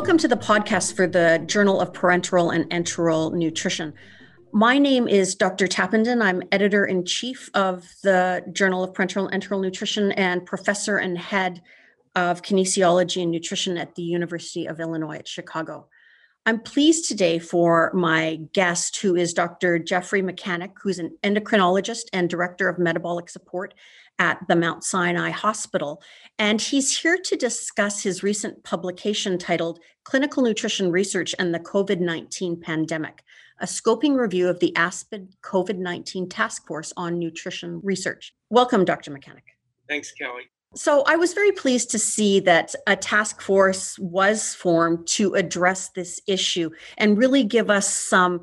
Welcome to the podcast for the Journal of Parenteral and Enteral Nutrition. My name is Dr. Tappenden. I'm editor in chief of the Journal of Parenteral and Enteral Nutrition and professor and head of kinesiology and nutrition at the University of Illinois at Chicago. I'm pleased today for my guest, who is Dr. Jeffrey Mechanick, who's an endocrinologist and director of metabolic support at the Mount Sinai Hospital. And he's here to discuss his recent publication titled Clinical Nutrition Research and the COVID 19 Pandemic, a scoping review of the ASPEN COVID 19 Task Force on Nutrition Research. Welcome, Dr. Mechanick. Thanks, Kelly. So, I was very pleased to see that a task force was formed to address this issue and really give us some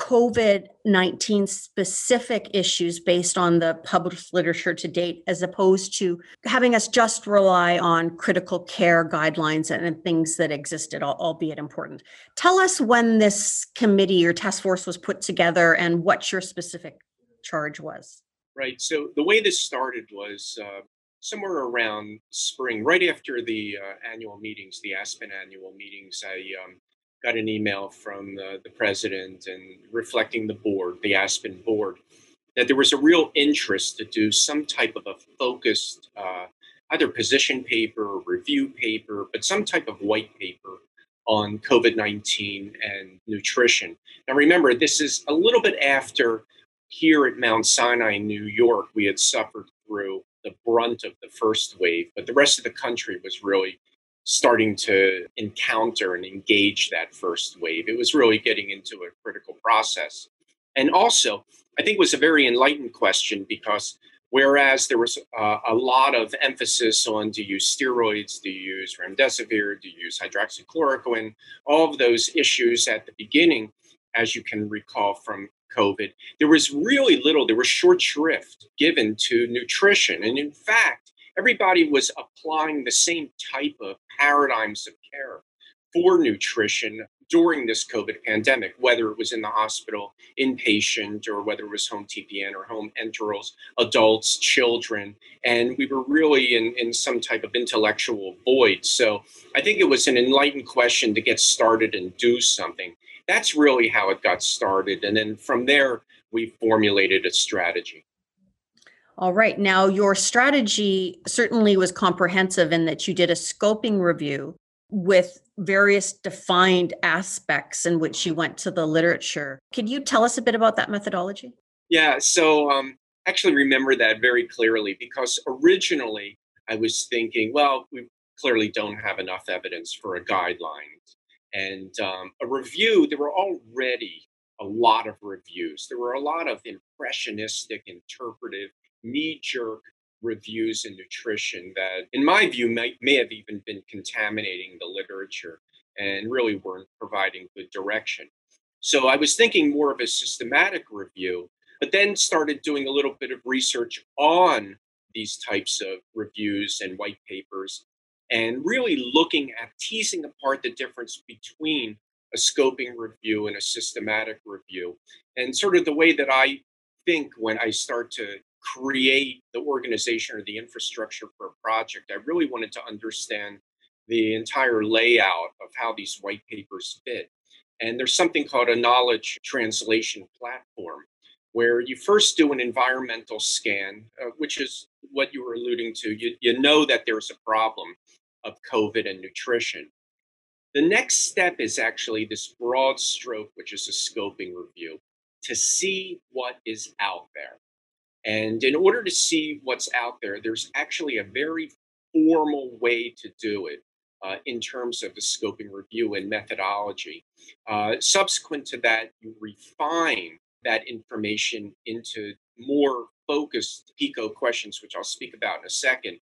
COVID 19 specific issues based on the published literature to date, as opposed to having us just rely on critical care guidelines and, things that existed, albeit important. Tell us when this committee or task force was put together and what your specific charge was. Right. So the way this started was uh, somewhere around spring, right after the uh, annual meetings, the Aspen annual meetings. I um, got an email from the, the president and reflecting the board, the Aspen board, that there was a real interest to do some type of a focused, uh, either position paper review paper, but some type of white paper on COVID 19 and nutrition. Now, remember, this is a little bit after here at Mount Sinai, New York, we had suffered through the brunt of the first wave, but the rest of the country was really starting to encounter and engage that first wave. It was really getting into a critical process. And also, I think it was a very enlightened question because whereas there was uh, a lot of emphasis on do you use steroids, do you use remdesivir, do you use hydroxychloroquine, all of those issues at the beginning, as you can recall from COVID, there was really little, there was short shrift given to nutrition. And in fact, everybody was applying the same type of paradigms of care for nutrition during this COVID pandemic, whether it was in the hospital, inpatient, or whether it was home TPN or home enterals, adults, children. And we were really in, in some type of intellectual void. So I think it was an enlightened question to get started and do something. That's really how it got started. And then from there, we formulated a strategy. All right. Now, your strategy certainly was comprehensive in that you did a scoping review with various defined aspects in which you went to the literature. Could you tell us a bit about that methodology? Yeah. So, um, actually remember that very clearly because originally I was thinking, well, we clearly don't have enough evidence for a guideline. And um, a review, there were already a lot of reviews. There were a lot of impressionistic, interpretive knee jerk reviews in nutrition that, in my view, may, may have even been contaminating the literature and really weren't providing good direction. So I was thinking more of a systematic review, but then started doing a little bit of research on these types of reviews and white papers and really looking at teasing apart the difference between a scoping review and a systematic review. And sort of the way that I think when I start to create the organization or the infrastructure for a project, I really wanted to understand the entire layout of how these white papers fit. And there's something called a knowledge translation platform, where you first do an environmental scan, uh, which is what you were alluding to. You, you know that there's a problem of COVID and nutrition. The next step is actually this broad stroke, which is a scoping review, to see what is out there. And in order to see what's out there, there's actually a very formal way to do it uh, in terms of the scoping review and methodology. Uh, subsequent to that, you refine that information into more focused PICO questions, which I'll speak about in a second.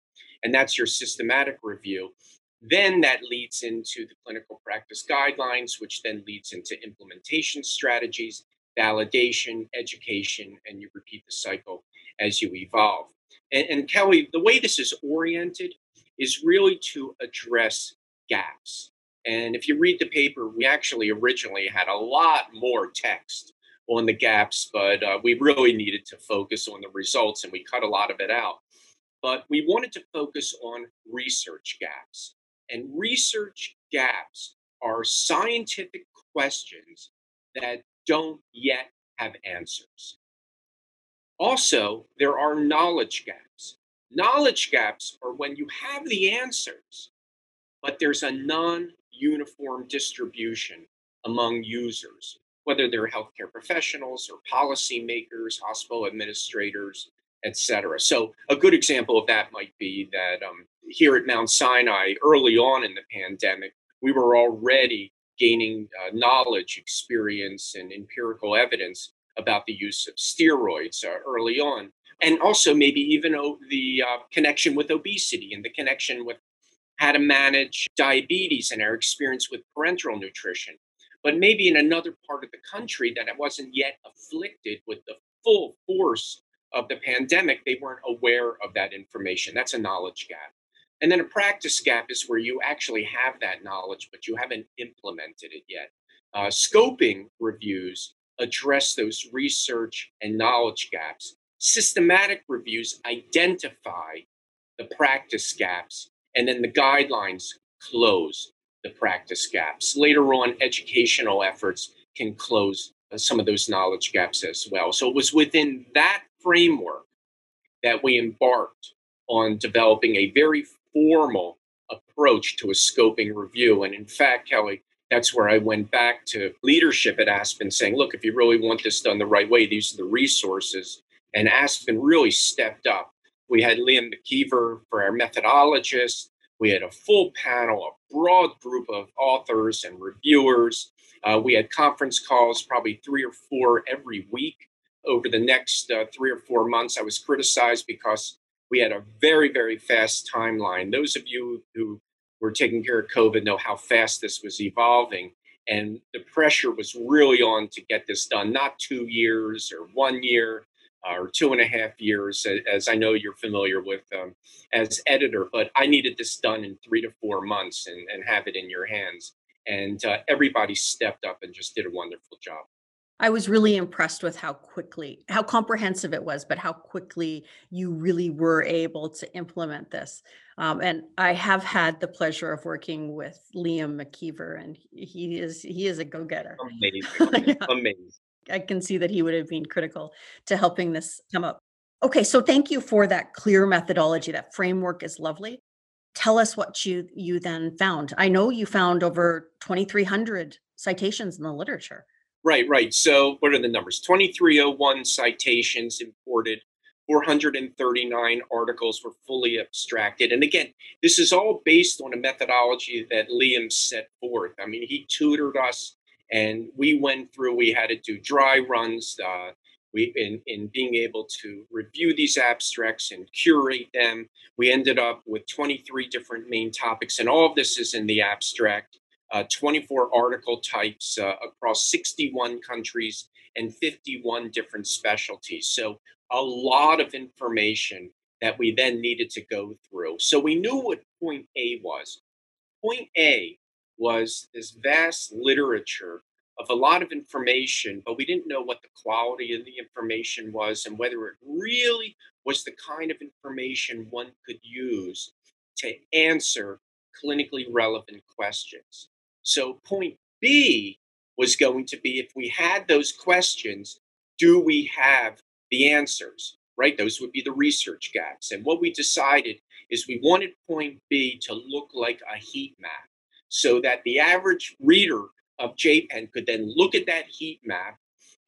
And that's your systematic review. Then that leads into the clinical practice guidelines, which then leads into implementation strategies validation, education, and you repeat the cycle as you evolve. And, and Kelly, the way this is oriented is really to address gaps. And if you read the paper, we actually originally had a lot more text on the gaps, but uh, we really needed to focus on the results and we cut a lot of it out. But we wanted to focus on research gaps. And research gaps are scientific questions that don't yet have answers. Also, there are knowledge gaps. Knowledge gaps are when you have the answers, but there's a non uniform distribution among users, whether they're healthcare professionals or policymakers, hospital administrators, etc. So, a good example of that might be that um, here at Mount Sinai, early on in the pandemic, we were already gaining uh, knowledge, experience, and empirical evidence about the use of steroids uh, early on. And also, maybe even oh, the uh, connection with obesity and the connection with how to manage diabetes and our experience with parenteral nutrition. But maybe in another part of the country that wasn't yet afflicted with the full force of the pandemic, they weren't aware of that information. That's a knowledge gap. And then a practice gap is where you actually have that knowledge, but you haven't implemented it yet. Uh, scoping reviews address those research and knowledge gaps. Systematic reviews identify the practice gaps, and then the guidelines close the practice gaps. Later on, educational efforts can close uh, some of those knowledge gaps as well. So it was within that framework that we embarked on developing a very formal approach to a scoping review. And in fact, Kelly, that's where I went back to leadership at Aspen saying, look, if you really want this done the right way, these are the resources. And Aspen really stepped up. We had Liam McKeever for our methodologist. We had a full panel, a broad group of authors and reviewers. Uh, we had conference calls, probably three or four every week over the next uh, three or four months. I was criticized because we had a very, very fast timeline. Those of you who were taking care of COVID know how fast this was evolving. And the pressure was really on to get this done, not two years or one year uh, or two and a half years, as I know you're familiar with um, as editor, but I needed this done in three to four months and, and have it in your hands. And uh, everybody stepped up and just did a wonderful job. I was really impressed with how quickly, how comprehensive it was, but how quickly you really were able to implement this. Um, and I have had the pleasure of working with Liam McKeever, and he is he is a go getter. Amazing, yeah. amazing. I can see that he would have been critical to helping this come up. Okay, so thank you for that clear methodology. That framework is lovely. Tell us what you you then found. I know you found over 2,300 citations in the literature. Right, right. So what are the numbers? 2301 citations imported, 439 articles were fully abstracted. And again, this is all based on a methodology that Liam set forth. I mean, he tutored us and we went through, we had to do dry runs. Uh, we in, in being able to review these abstracts and curate them. We ended up with 23 different main topics, and all of this is in the abstract uh, 24 article types uh, across 61 countries and 51 different specialties. So, a lot of information that we then needed to go through. So, we knew what point A was. Point A was this vast literature of a lot of information, but we didn't know what the quality of the information was and whether it really was the kind of information one could use to answer clinically relevant questions. So, point B was going to be if we had those questions, do we have the answers? Right? Those would be the research gaps. And what we decided is we wanted point B to look like a heat map so that the average reader of JPEN could then look at that heat map.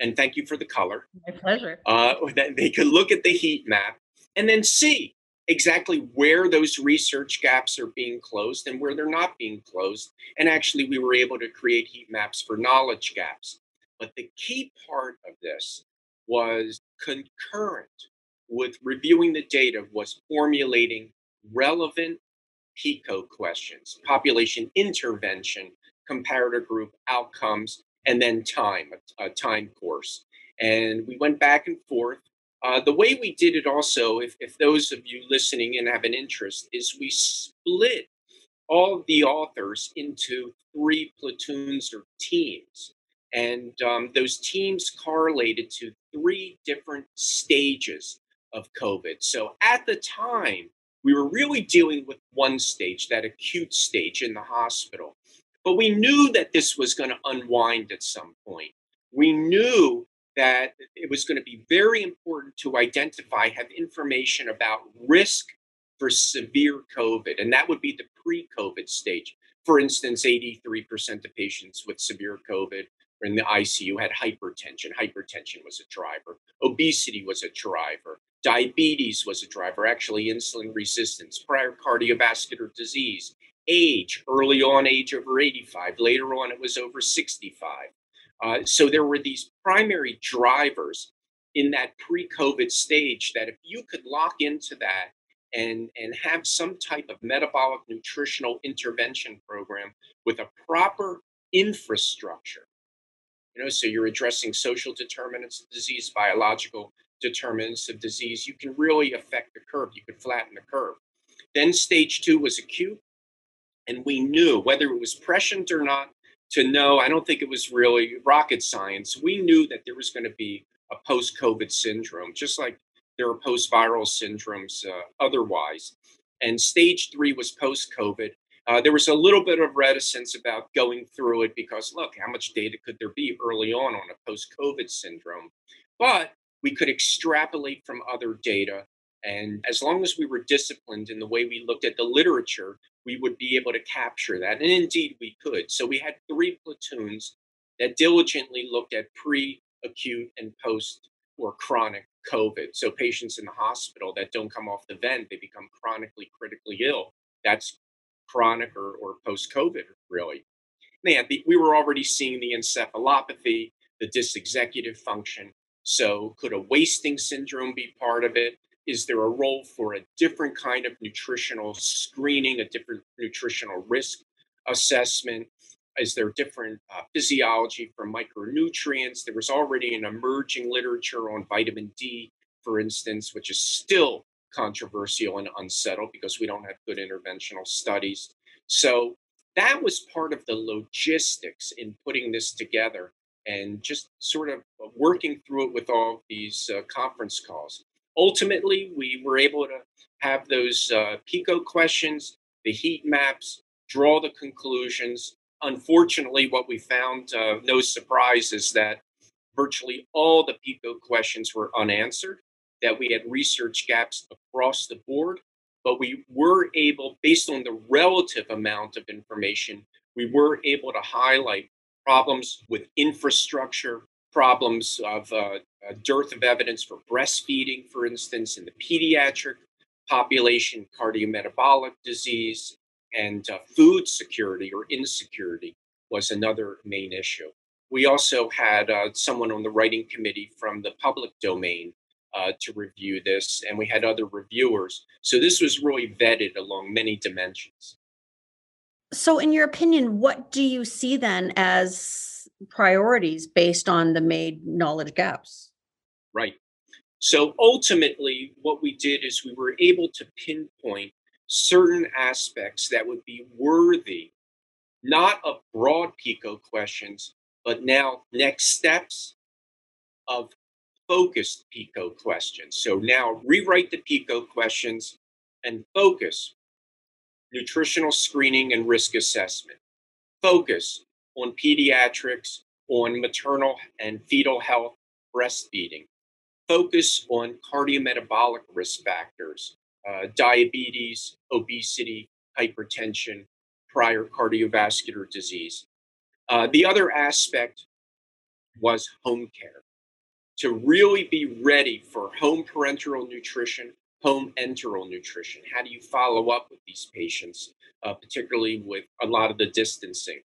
And thank you for the color. My pleasure. Uh, that they could look at the heat map and then see exactly where those research gaps are being closed and where they're not being closed. And actually, we were able to create heat maps for knowledge gaps. But the key part of this was concurrent with reviewing the data was formulating relevant PICO questions, population intervention, comparator group outcomes, and then time, a, time course. And we went back and forth uh, the way we did it also, if, if those of you listening and have an interest, is we split all of the authors into three platoons or teams. And um, those teams correlated to three different stages of COVID. So at the time, we were really dealing with one stage, that acute stage in the hospital. But we knew that this was going to unwind at some point. We knew that it was going to be very important to identify, have information about risk for severe COVID, and that would be the pre COVID stage. For instance, 83% of patients with severe COVID in the ICU had hypertension. Hypertension was a driver, obesity was a driver, diabetes was a driver, actually, insulin resistance, prior cardiovascular disease, age, early on, age over 85, later on, it was over 65. Uh, so there were these primary drivers in that pre-COVID stage that if you could lock into that and and have some type of metabolic nutritional intervention program with a proper infrastructure you know so you're addressing social determinants of disease biological determinants of disease you can really affect the curve you could flatten the curve. Then stage two was acute and we knew whether it was prescient or not to know i don't think it was really rocket science we knew that there was going to be a post-covid syndrome just like there are post-viral syndromes uh, otherwise. And stage three was post-COVID. Uh, there was a little bit of reticence about going through it because, look, how much data could there be early on on a post-COVID syndrome? But we could extrapolate from other data. And as long as we were disciplined in the way we looked at the literature, we would be able to capture that. And indeed, we could. So we had three platoons that diligently looked at pre, acute, and post or chronic COVID. So patients in the hospital that don't come off the vent, they become chronically critically ill. That's chronic or, or post-COVID, really. Man, the, we were already seeing the encephalopathy, the dysexecutive function. So could a wasting syndrome be part of it? Is there a role for a different kind of nutritional screening, a different nutritional risk assessment? is there different uh, physiology for micronutrients? There was already an emerging literature on vitamin D, for instance, which is still controversial and unsettled because we don't have good interventional studies. So that was part of the logistics in putting this together and just sort of working through it with all these uh, conference calls. Ultimately, we were able to have those uh, PICO questions, the heat maps, draw the conclusions, unfortunately, what we found, uh, no surprise, is that virtually all the PICO questions were unanswered, that we had research gaps across the board, but we were able, based on the relative amount of information, we were able to highlight problems with infrastructure, problems of uh, a dearth of evidence for breastfeeding, for instance, in the pediatric population, cardiometabolic disease, and uh, food security or insecurity was another main issue. We also had uh, someone on the writing committee from the public domain uh, to review this, and we had other reviewers. So this was really vetted along many dimensions. So, in your opinion, what do you see then as priorities based on the made knowledge gaps? Right. So, ultimately, what we did is we were able to pinpoint certain aspects that would be worthy, not of broad PICO questions, but now next steps of focused PICO questions. So now rewrite the PICO questions and focus nutritional screening and risk assessment. Focus on pediatrics, on maternal and fetal health, breastfeeding. Focus on cardiometabolic risk factors, uh, diabetes, obesity, hypertension, prior cardiovascular disease. Uh, the other aspect was home care. To really be ready for home parenteral nutrition, home enteral nutrition. How do you follow up with these patients, uh, particularly with a lot of the distancing?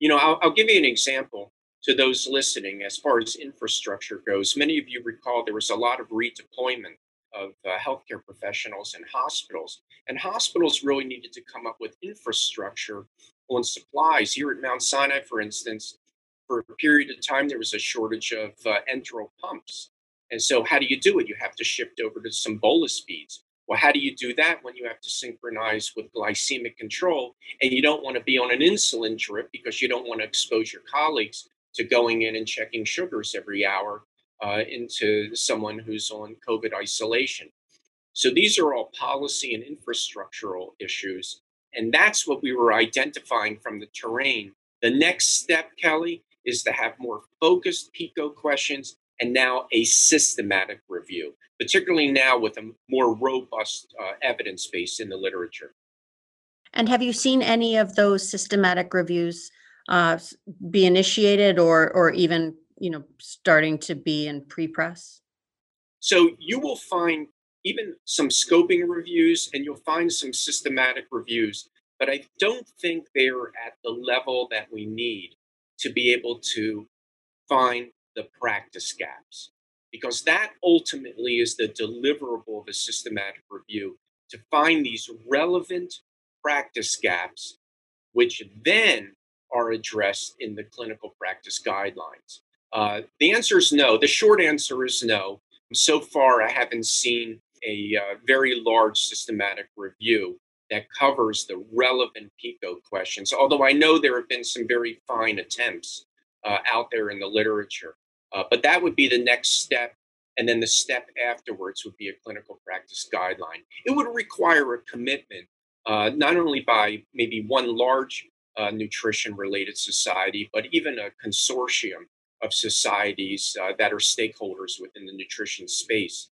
You know, I'll, I'll give you an example to those listening as far as infrastructure goes. Many of you recall there was a lot of redeployment of uh, healthcare professionals and hospitals. And hospitals really needed to come up with infrastructure on supplies. Here at Mount Sinai, for instance, for a period of time, there was a shortage of uh, enteral pumps. And so, how do you do it? You have to shift over to some bolus feeds. Well, how do you do that when you have to synchronize with glycemic control and you don't want to be on an insulin drip because you don't want to expose your colleagues to going in and checking sugars every hour uh, into someone who's on COVID isolation. So these are all policy and infrastructural issues And that's what we were identifying from the terrain. The next step, Kelly, is to have more focused PICO questions and now a systematic review, particularly now with a more robust uh, evidence base in the literature. And have you seen any of those systematic reviews uh, be initiated or or even you know starting to be in pre-press? So you will find even some scoping reviews and you'll find some systematic reviews, but I don't think they're at the level that we need to be able to find the practice gaps because that ultimately is the deliverable of a systematic review to find these relevant practice gaps, which then are addressed in the clinical practice guidelines. Uh, the answer is no. The short answer is no. So far, I haven't seen a uh, very large systematic review that covers the relevant PICO questions, although I know there have been some very fine attempts uh, out there in the literature. Uh, but that would be the next step. And then the step afterwards would be a clinical practice guideline. It would require a commitment, uh, not only by maybe one large uh, nutrition related society, but even a consortium of societies uh, that are stakeholders within the nutrition space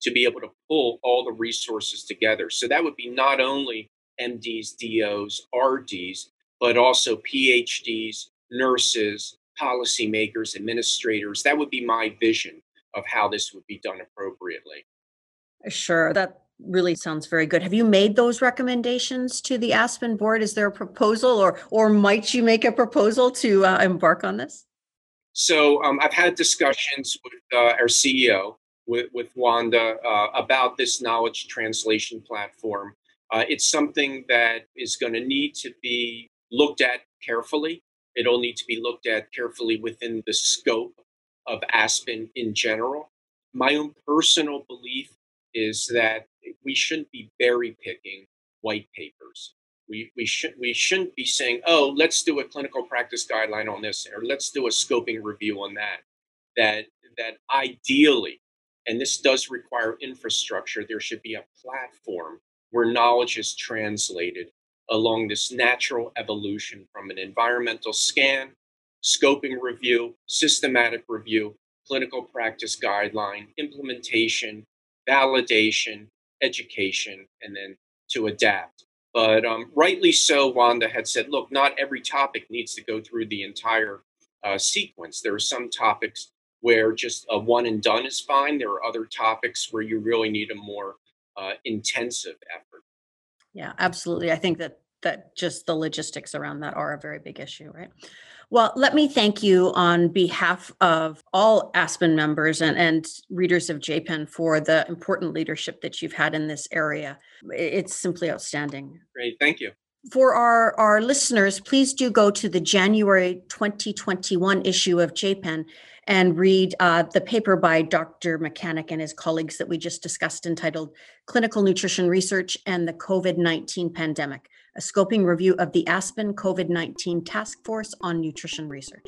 to be able to pull all the resources together. So that would be not only MDs, DOs, RDs, but also PhDs, nurses, policymakers, administrators. That would be my vision of how this would be done appropriately. Sure. That really sounds very good. Have you made those recommendations to the Aspen board? Is there a proposal or or might you make a proposal to uh, embark on this? So um, I've had discussions with uh, our CEO, with, with Wanda, uh, about this knowledge translation platform. Uh, it's something that is going to need to be looked at carefully. It'll need to be looked at carefully within the scope of Aspen in general. My own personal belief is that we shouldn't be berry picking white papers. We, we, should, we shouldn't be saying, oh, let's do a clinical practice guideline on this, or let's do a scoping review on that. That, that ideally, and this does require infrastructure, there should be a platform where knowledge is translated along this natural evolution from an environmental scan, scoping review, systematic review, clinical practice guideline, implementation, validation, education, and then to adapt. But um, rightly so, Wanda had said, look, not every topic needs to go through the entire uh, sequence. There are some topics where just a one and done is fine. There are other topics where you really need a more uh, intensive effort. Yeah, absolutely. I think that that just the logistics around that are a very big issue, right? Well, let me thank you on behalf of all Aspen members and, and readers of JPEN for the important leadership that you've had in this area. It's simply outstanding. Great, thank you. For our, our listeners, please do go to the January 2021 issue of JPEN and read uh, the paper by Dr. Mechanick and his colleagues that we just discussed entitled Clinical Nutrition Research and the COVID 19 Pandemic a scoping review of the Aspen COVID 19 Task Force on Nutrition Research.